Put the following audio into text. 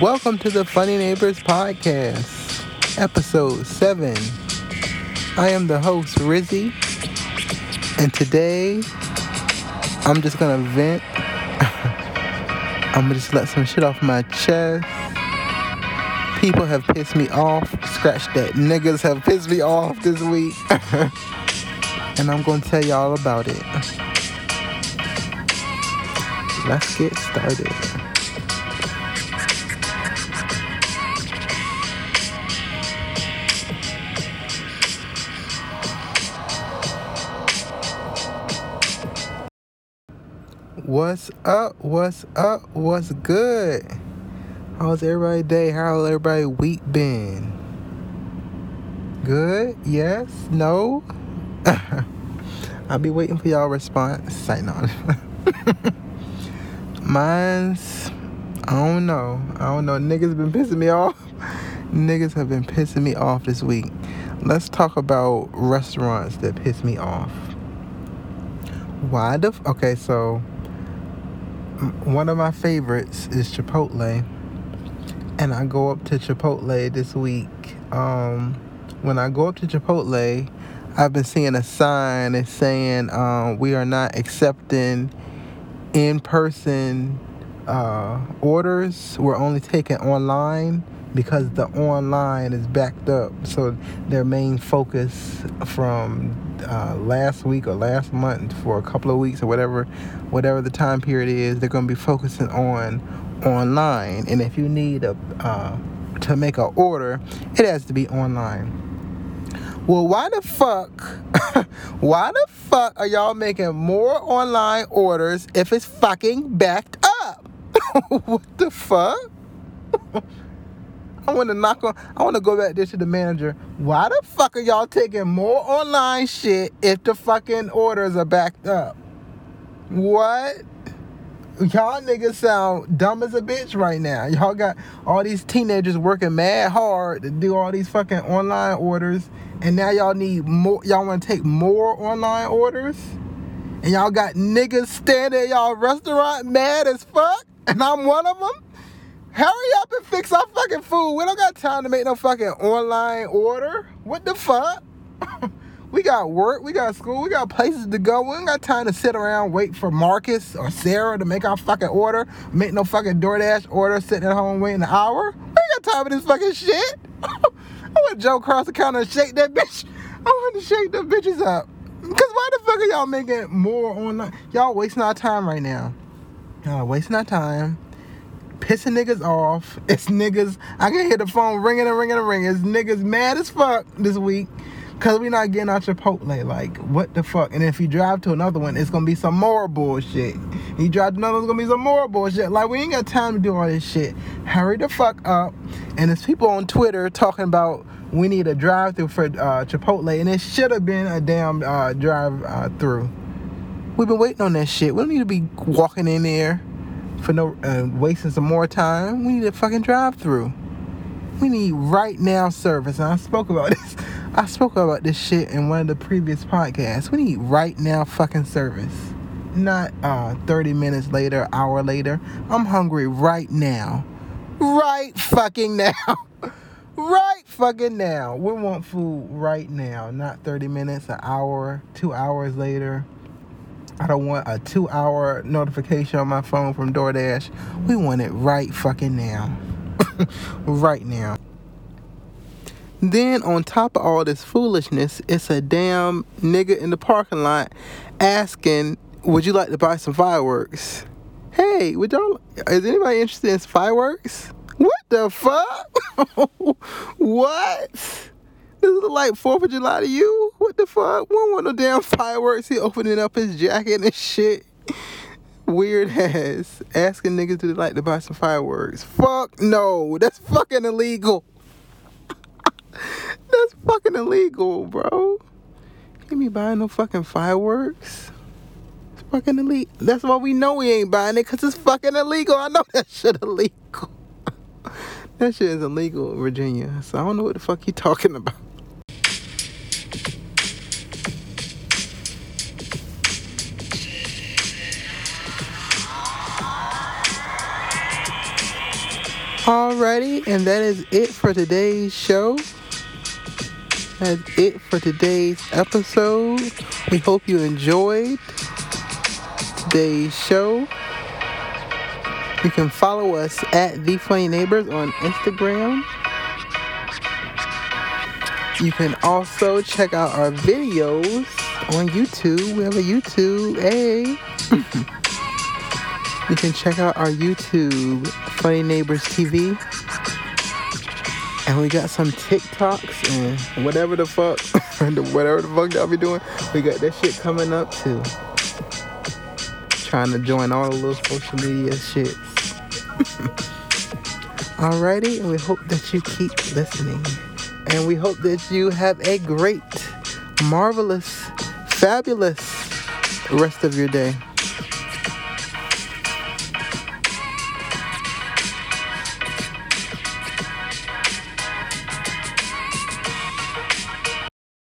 Welcome to the Funny Neighbors Podcast, episode 7. I am the host, Rizzy, and today I'm just gonna vent. I'm gonna just let some shit off my chest. People have pissed me off. Scratch that. Niggas have pissed me off this week. and I'm gonna tell y'all about it. Let's get started. What's up? What's up? What's good? How's everybody day? How's everybody week been? Good? Yes? No? I'll be waiting for y'all response. Sign on. Mine's I don't know. I don't know. Niggas been pissing me off. Niggas have been pissing me off this week. Let's talk about restaurants that piss me off. Why the f- okay, so one of my favorites is Chipotle, and I go up to Chipotle this week. Um, when I go up to Chipotle, I've been seeing a sign that's saying um, we are not accepting in-person uh, orders. We're only taking online because the online is backed up. So their main focus from uh, last week or last month for a couple of weeks or whatever, whatever the time period is, they're going to be focusing on online. And if you need a uh, to make an order, it has to be online. Well, why the fuck? why the fuck are y'all making more online orders if it's fucking backed up? what the fuck? I want to knock on. I want to go back there to the manager. Why the fuck are y'all taking more online shit if the fucking orders are backed up? What? Y'all niggas sound dumb as a bitch right now. Y'all got all these teenagers working mad hard to do all these fucking online orders, and now y'all need more. Y'all want to take more online orders, and y'all got niggas standing at y'all restaurant mad as fuck, and I'm one of them. Hurry up and fix our fucking food. We don't got time to make no fucking online order. What the fuck? we got work, we got school, we got places to go. We ain't got time to sit around wait for Marcus or Sarah to make our fucking order. Make no fucking DoorDash order, sitting at home waiting an hour. We ain't got time for this fucking shit. I want Joe cross the counter and shake that bitch. I want to shake the bitches up. Cause why the fuck are y'all making more online? Y'all wasting our time right now. Y'all wasting our time pissing niggas off. It's niggas. I can hear the phone ringing and ringing and ringing. It's niggas mad as fuck this week because we not getting out Chipotle. Like, what the fuck? And if you drive to another one, it's gonna be some more bullshit. You drive to another one, it's gonna be some more bullshit. Like, we ain't got time to do all this shit. Hurry the fuck up. And there's people on Twitter talking about we need a drive through for uh, Chipotle, and it should have been a damn uh, drive uh, through. We've been waiting on that shit. We don't need to be walking in there for no uh, wasting some more time. We need a fucking drive through. We need right now service. And I spoke about this. I spoke about this shit in one of the previous podcasts. We need right now fucking service. Not uh 30 minutes later, hour later. I'm hungry right now. Right fucking now. right fucking now. We want food right now, not 30 minutes, an hour, two hours later. I don't want a two hour notification on my phone from DoorDash. We want it right fucking now. right now. Then on top of all this foolishness, it's a damn nigga in the parking lot asking, Would you like to buy some fireworks? Hey, would y'all is anybody interested in fireworks? What the fuck? what? This is like Fourth of July to you? What the fuck? We don't want no damn fireworks. He opening up his jacket and shit. Weird ass. Asking niggas to like to buy some fireworks. Fuck no. That's fucking illegal. That's fucking illegal, bro. Can't be buying no fucking fireworks. It's fucking illegal. That's why we know we ain't buying it, cause it's fucking illegal. I know that shit illegal. that shit is illegal in Virginia. So I don't know what the fuck you talking about. Alrighty, and that is it for today's show. That's it for today's episode. We hope you enjoyed today's show. You can follow us at The Funny Neighbors on Instagram. You can also check out our videos on YouTube. We have a YouTube. Hey. you can check out our YouTube, Funny Neighbors TV. And we got some TikToks and whatever the fuck, whatever the fuck y'all be doing. We got that shit coming up too. Trying to join all the little social media shits. Alrighty, and we hope that you keep listening. And we hope that you have a great, marvelous, fabulous rest of your day.